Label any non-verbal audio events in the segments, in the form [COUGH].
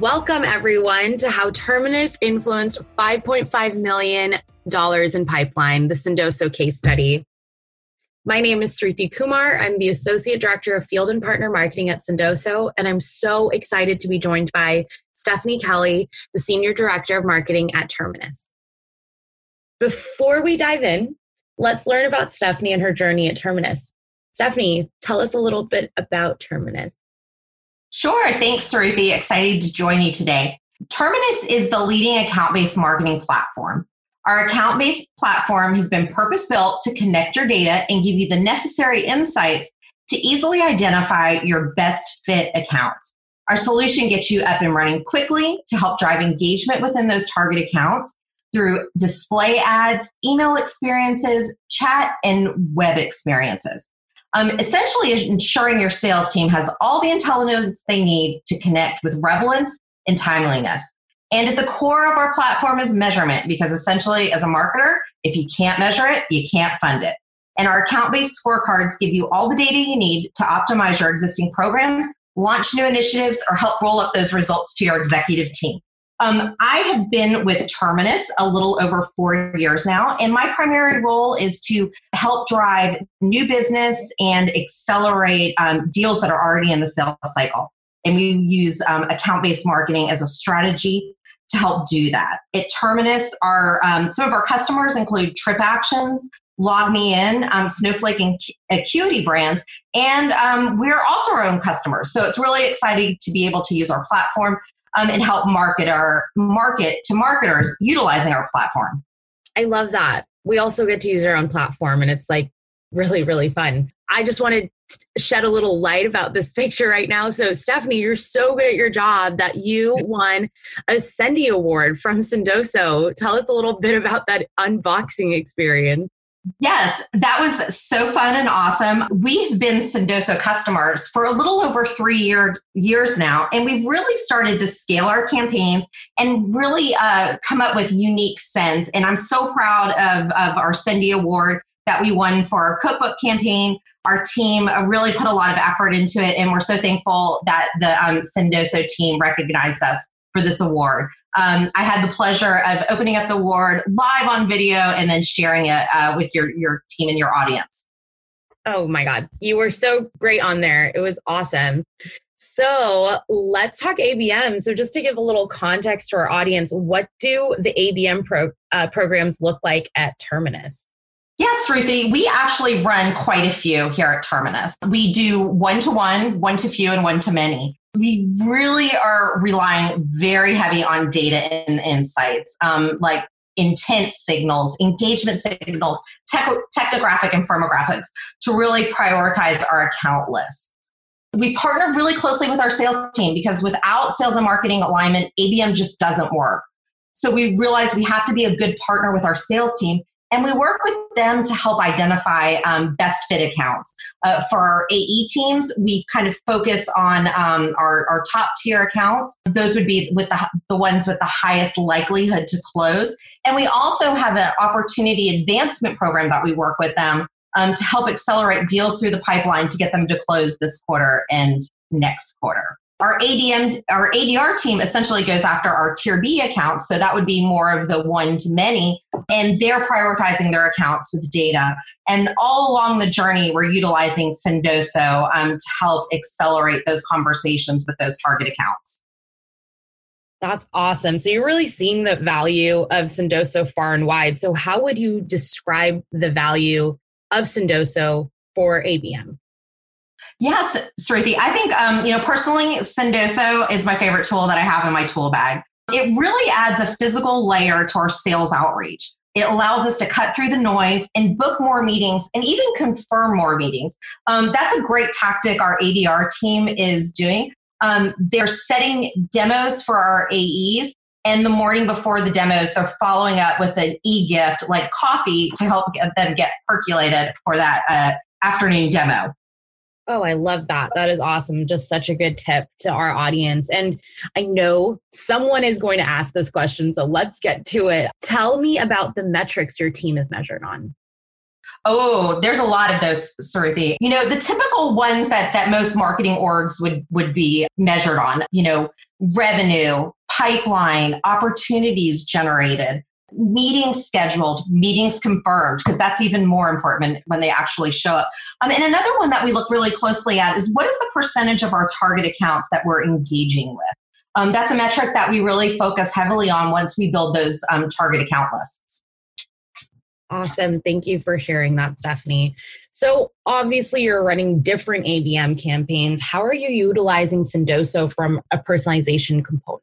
Welcome, everyone, to how Terminus influenced $5.5 million in pipeline, the Sendoso case study. My name is Sruthi Kumar. I'm the Associate Director of Field and Partner Marketing at Sendoso, and I'm so excited to be joined by Stephanie Kelly, the Senior Director of Marketing at Terminus. Before we dive in, let's learn about Stephanie and her journey at Terminus. Stephanie, tell us a little bit about Terminus. Sure. Thanks, Sruthi. Excited to join you today. Terminus is the leading account based marketing platform. Our account based platform has been purpose built to connect your data and give you the necessary insights to easily identify your best fit accounts. Our solution gets you up and running quickly to help drive engagement within those target accounts through display ads, email experiences, chat, and web experiences um, essentially ensuring your sales team has all the intelligence they need to connect with relevance and timeliness. And at the core of our platform is measurement because essentially, as a marketer, if you can't measure it, you can't fund it. And our account based scorecards give you all the data you need to optimize your existing programs, launch new initiatives, or help roll up those results to your executive team. Um, I have been with Terminus a little over four years now, and my primary role is to help drive new business and accelerate um, deals that are already in the sales cycle. And we use um, account based marketing as a strategy to help do that. At Terminus, our um, some of our customers include Trip Actions, log LogMeIn, um, Snowflake, and Acuity brands, and um, we're also our own customers. So it's really exciting to be able to use our platform um, and help market our market to marketers utilizing our platform. I love that. We also get to use our own platform, and it's like really, really fun. I just wanted to shed a little light about this [LAUGHS] picture right now. So, Stephanie, you're so good at your job that you won a Sendy Award from Sendoso. Tell us a little bit about that unboxing experience. Yes, that was so fun and awesome. We've been Sendoso customers for a little over three year, years now, and we've really started to scale our campaigns and really uh, come up with unique sends. And I'm so proud of, of our Sendy Award that we won for our cookbook campaign. Our team uh, really put a lot of effort into it, and we're so thankful that the um, Sendoso team recognized us for this award. Um, I had the pleasure of opening up the award live on video and then sharing it uh, with your, your team and your audience. Oh my God. You were so great on there. It was awesome. So let's talk ABM. So, just to give a little context to our audience, what do the ABM pro, uh, programs look like at Terminus? Yes, Ruthie, we actually run quite a few here at Terminus. We do one to one, one to few, and one to many we really are relying very heavy on data and insights, um, like intent signals, engagement signals, tech, technographic and firmographics to really prioritize our account list. We partner really closely with our sales team because without sales and marketing alignment, ABM just doesn't work. So we realize we have to be a good partner with our sales team and we work with them to help identify um, best fit accounts. Uh, for our AE teams, we kind of focus on um, our, our top tier accounts. Those would be with the, the ones with the highest likelihood to close. And we also have an opportunity advancement program that we work with them um, to help accelerate deals through the pipeline to get them to close this quarter and next quarter. Our ADM, our ADR team essentially goes after our tier B accounts. So that would be more of the one to many, and they're prioritizing their accounts with data. And all along the journey, we're utilizing Sendoso um, to help accelerate those conversations with those target accounts. That's awesome. So you're really seeing the value of Sendoso far and wide. So how would you describe the value of Sendoso for ABM? Yes, Sruthi. I think, um, you know, personally, Sendoso is my favorite tool that I have in my tool bag. It really adds a physical layer to our sales outreach. It allows us to cut through the noise and book more meetings and even confirm more meetings. Um, that's a great tactic our ADR team is doing. Um, they're setting demos for our AEs and the morning before the demos, they're following up with an e gift like coffee to help them get percolated for that uh, afternoon demo. Oh, I love that. That is awesome. Just such a good tip to our audience. And I know someone is going to ask this question, so let's get to it. Tell me about the metrics your team is measured on. Oh, there's a lot of those, Sruthi. You know, the typical ones that that most marketing orgs would would be measured on, you know, revenue, pipeline, opportunities generated, meetings scheduled, meetings confirmed, because that's even more important when they actually show up. Um, and another one that we look really closely at is what is the percentage of our target accounts that we're engaging with? Um, that's a metric that we really focus heavily on once we build those um, target account lists. Awesome. Thank you for sharing that, Stephanie. So, obviously, you're running different ABM campaigns. How are you utilizing Sendoso from a personalization component?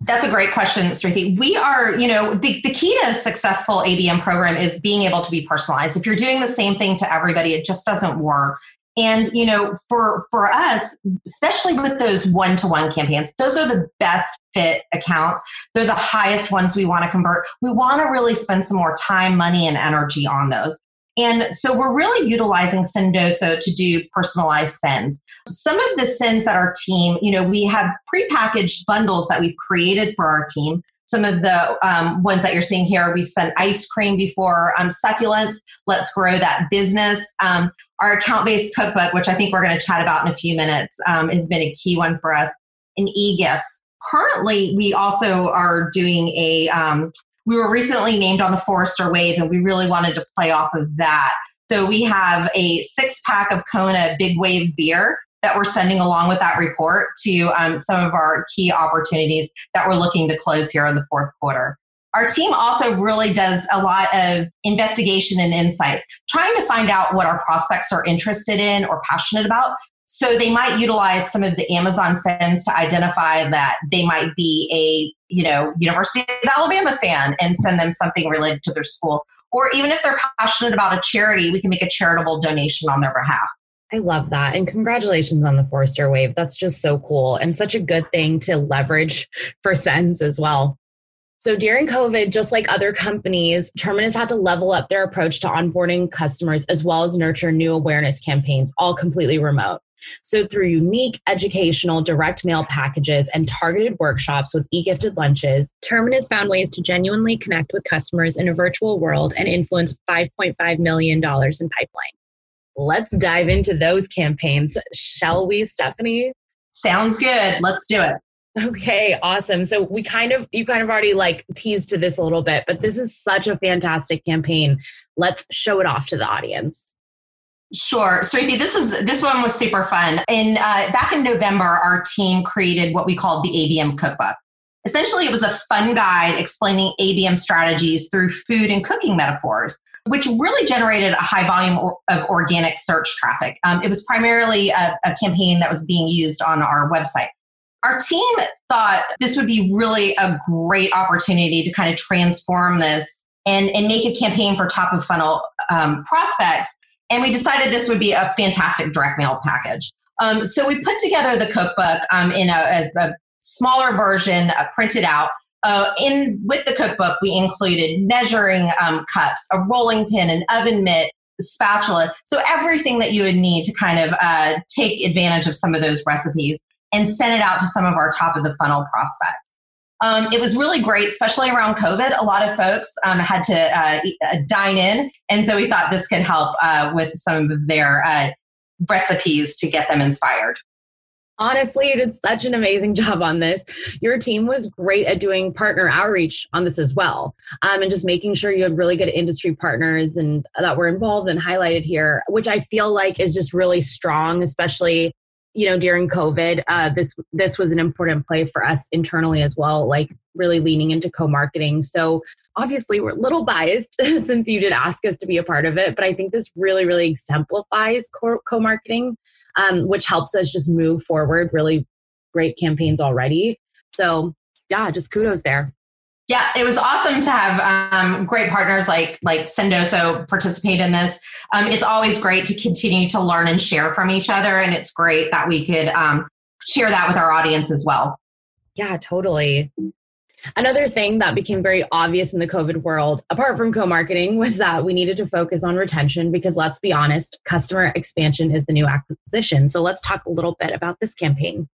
That's a great question, Sruthi. We are, you know, the, the key to a successful ABM program is being able to be personalized. If you're doing the same thing to everybody, it just doesn't work. And you know, for for us, especially with those one-to-one campaigns, those are the best fit accounts. They're the highest ones we want to convert. We want to really spend some more time, money, and energy on those. And so we're really utilizing Sendoso to do personalized sends. Some of the sends that our team, you know, we have prepackaged bundles that we've created for our team. Some of the um, ones that you're seeing here, we've sent ice cream before, um, succulents. Let's grow that business. Um, our account based cookbook, which I think we're going to chat about in a few minutes, um, has been a key one for us. And e gifts. Currently, we also are doing a um, we were recently named on the Forrester Wave, and we really wanted to play off of that. So we have a six pack of Kona Big Wave beer that we're sending along with that report to um, some of our key opportunities that we're looking to close here in the fourth quarter. Our team also really does a lot of investigation and insights, trying to find out what our prospects are interested in or passionate about so they might utilize some of the Amazon sends to identify that they might be a, you know, University of Alabama fan and send them something related to their school. Or even if they're passionate about a charity, we can make a charitable donation on their behalf. I love that. And congratulations on the Forrester Wave. That's just so cool and such a good thing to leverage for sends as well. So during COVID, just like other companies, Terminus had to level up their approach to onboarding customers as well as nurture new awareness campaigns, all completely remote. So, through unique educational direct mail packages and targeted workshops with e gifted lunches, Terminus found ways to genuinely connect with customers in a virtual world and influence $5.5 million in pipeline. Let's dive into those campaigns, shall we, Stephanie? Sounds good. Let's do it. Okay, awesome. So we kind of you kind of already like teased to this a little bit, but this is such a fantastic campaign. Let's show it off to the audience. Sure. So this is this one was super fun. In uh, back in November, our team created what we called the ABM Cookbook. Essentially, it was a fun guide explaining ABM strategies through food and cooking metaphors, which really generated a high volume of organic search traffic. Um, it was primarily a, a campaign that was being used on our website. Our team thought this would be really a great opportunity to kind of transform this and, and make a campaign for top of funnel um, prospects and we decided this would be a fantastic direct mail package. Um, so we put together the cookbook um, in a, a, a, smaller version, uh, printed out. Uh, in with the cookbook, we included measuring um, cups, a rolling pin, an oven mitt, spatula. So everything that you would need to kind of uh, take advantage of some of those recipes and send it out to some of our top of the funnel prospects. Um, it was really great, especially around COVID. A lot of folks um, had to uh, uh, dine in, and so we thought this could help uh, with some of their uh, recipes to get them inspired. Honestly, you did such an amazing [LAUGHS] job on this. Your team was great at doing partner outreach on this as well, um, and just making sure you had really good industry partners and that were involved and highlighted here, which I feel like is just really strong, especially you know during covid uh, this this was an important play for us internally as well like really leaning into co-marketing. So obviously we're a little biased [LAUGHS] since you did ask us to be a part of it but i think this really really exemplifies co-marketing um, which helps us just move forward really great campaigns already. So yeah just kudos there yeah, it was awesome to have um, great partners like like Sendoso participate in this. Um, it's always great to continue to learn and share from each other, and it's great that we could um, share that with our audience as well. Yeah, totally. Another thing that became very obvious in the COVID world, apart from co marketing, was that we needed to focus on retention because let's be honest, customer expansion is the new acquisition. So let's talk a little bit about this campaign.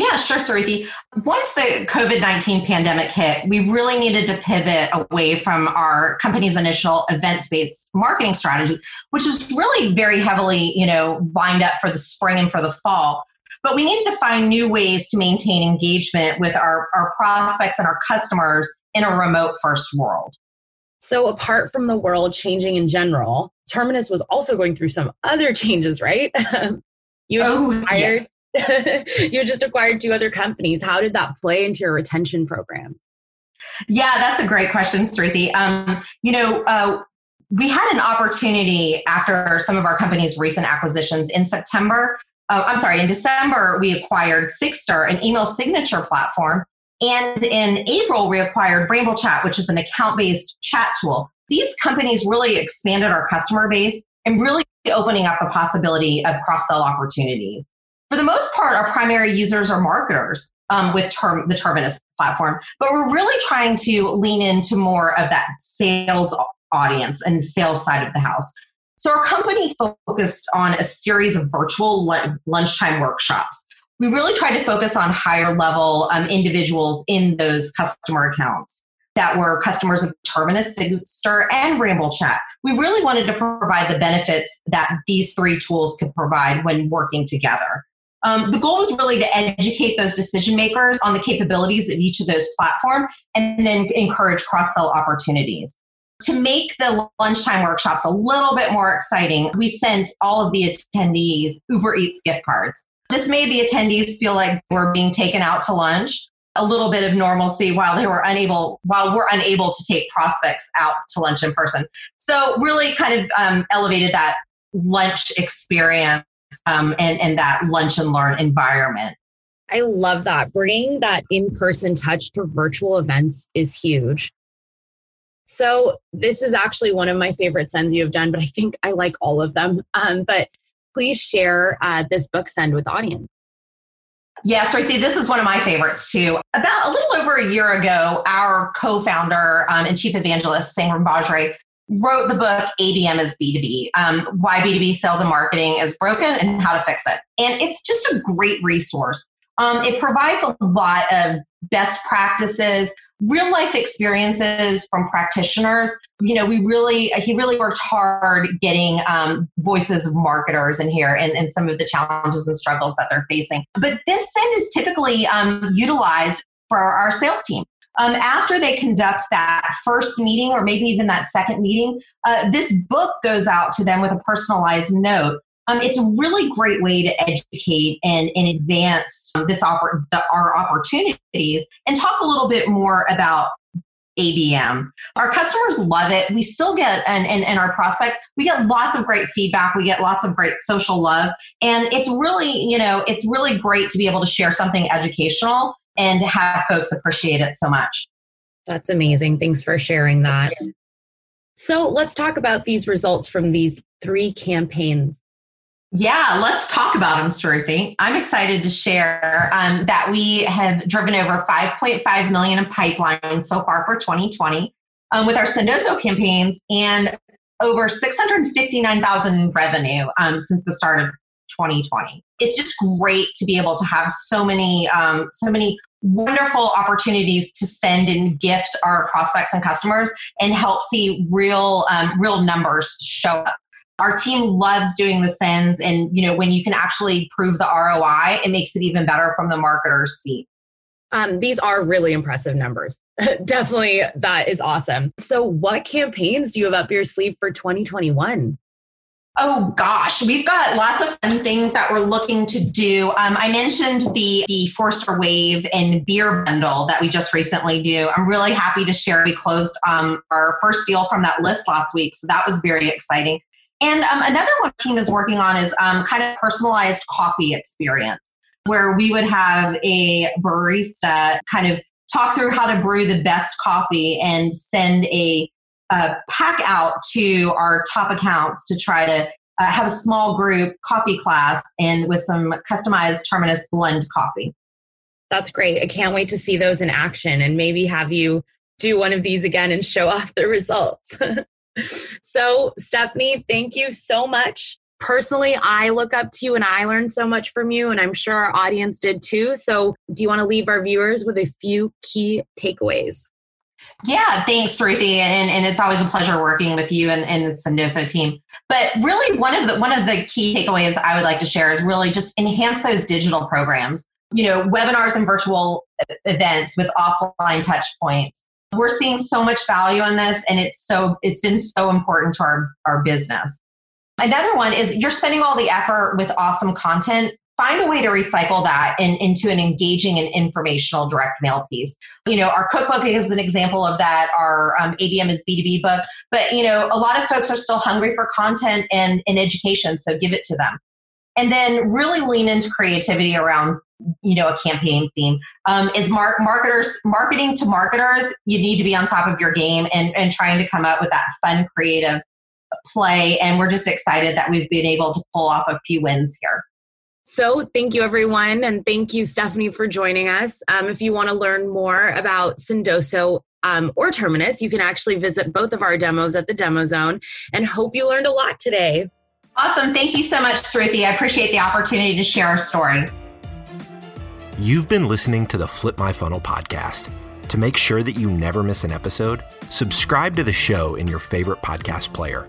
Yeah, sure, Sruthi. Once the COVID 19 pandemic hit, we really needed to pivot away from our company's initial events based marketing strategy, which was really very heavily, you know, lined up for the spring and for the fall. But we needed to find new ways to maintain engagement with our, our prospects and our customers in a remote first world. So, apart from the world changing in general, Terminus was also going through some other [LAUGHS] changes, right? [LAUGHS] you oh, just acquired, yeah. [LAUGHS] you just acquired two other companies. How did that play into your retention program? Yeah, that's a great question, Sruthi. Um, you know, uh, we had an opportunity after some of our company's recent acquisitions in September uh, I'm sorry, in December, we acquired Sigstr, an email signature platform. And in April, we acquired Ramble Chat, which is an account based chat tool. These companies really expanded our customer base and really opening up the possibility of cross sell opportunities. For the most part, our primary users are marketers um, with term, the Terminus platform, but we're really trying to lean into more of that sales audience and sales side of the house. So our company focused on a series of virtual lunchtime workshops. We really tried to focus on higher level um, individuals in those customer accounts that were customers of Terminus, Sigstr, and Ramble Chat. We really wanted to provide the benefits that these three tools could provide when working together. Um, the goal was really to educate those decision makers on the capabilities of each of those platforms and then encourage cross sell opportunities. To make the lunchtime workshops a little bit more exciting, we sent all of the attendees Uber Eats gift cards. This made the attendees feel like we're being taken out to lunch, a little bit of normalcy while they were unable, while we're unable to take prospects out to lunch in person. So really kind of um, elevated that lunch experience um, and, and that lunch and learn environment. I love that. Bringing that in person touch to virtual events is huge. So this is actually one of my favorite sends you have done, but I think I like all of them. Um, but please share uh, this book send with the audience. Yes, Ruthie, this is one of my favorites too. About a little over a year ago, our co-founder um, and chief evangelist, Sangram Vajre, wrote the book ABM is B2B, um, why B2B sales and marketing is broken and how to fix it. And it's just a great resource. Um, it provides a lot of best practices, real life experiences from practitioners. You know, we really, he really worked hard getting um, voices of marketers in here and, and some of the challenges and struggles that they're facing. But this send is typically um, utilized for our sales team. Um, after they conduct that first meeting or maybe even that second meeting, uh, this book goes out to them with a personalized note um, it's a really great way to educate and, and advance this oppor- the, our opportunities and talk a little bit more about ABM. Our customers love it. We still get, and, and, and our prospects, we get lots of great feedback. We get lots of great social love. And it's really, you know, it's really great to be able to share something educational and have folks appreciate it so much. That's amazing. Thanks for sharing that. So let's talk about these results from these three campaigns yeah, let's talk about them, Sruthi. I'm excited to share um, that we have driven over 5.5 million in pipeline so far for 2020 um, with our Sendoso campaigns and over 659,000 in revenue um, since the start of 2020. It's just great to be able to have so many, um, so many wonderful opportunities to send and gift our prospects and customers and help see real, um, real numbers show up. Our team loves doing the sends and you know when you can actually prove the roi it makes it even better from the marketer's seat. Um, these are really impressive numbers. [LAUGHS] Definitely that is awesome. So what campaigns do you have up your sleeve for 2021 Oh gosh, we've got lots of fun things that we're looking to do. Um, I mentioned the the Forrester Wave and beer bundle that we just recently do. I'm really happy to share we closed um, our first deal from that list last week, so that was very exciting. And um, another one team is working on is um, kind of personalized coffee experience, where we would have a barista kind of talk through how to brew the best coffee and send a, a pack out to our top accounts to try to uh, have a small group coffee class and with some customized Terminus blend coffee. That's great. I can't wait to see those in action and maybe have you do one of these again and show [LAUGHS] off the results. [LAUGHS] so, Stephanie, thank you so much. Personally, I look up to you and I learned so much from you, and I'm sure our audience did too. So, do you want to leave our viewers with a few key takeaways? Yeah, thanks, Ruthie, and, and it's always a pleasure working with you and, and the Sendoso team. But really, one of the one of the key takeaways I would like to share is really just enhance those digital programs. You know, webinars and virtual events with offline touch points. We're seeing so much value in this, and it's so it's been so important to our our business. Another one is you're spending all the effort with awesome content find a way to recycle that in, into an engaging and informational direct mail piece. You know, our cookbook is an example of that. Our um, ABM is B2B book. But, you know, a lot of folks are still hungry for content and, and education, so give it to them. And then really lean into creativity around you know a campaign theme um, is mar- marketers marketing to marketers you need to be on top of your game and, and trying to come up with that fun creative play and we're just excited that we've been able to pull off a few wins here so, thank you, everyone. And thank you, Stephanie, for joining us. Um, if you want to learn more about Sendoso um, or Terminus, you can actually visit both of our demos at the Demo Zone and hope you learned a lot today. Awesome. Thank you so much, Sruthi. I appreciate the opportunity to share our story. You've been listening to the Flip My Funnel podcast. To make sure that you never miss an episode, subscribe to the show in your favorite podcast player.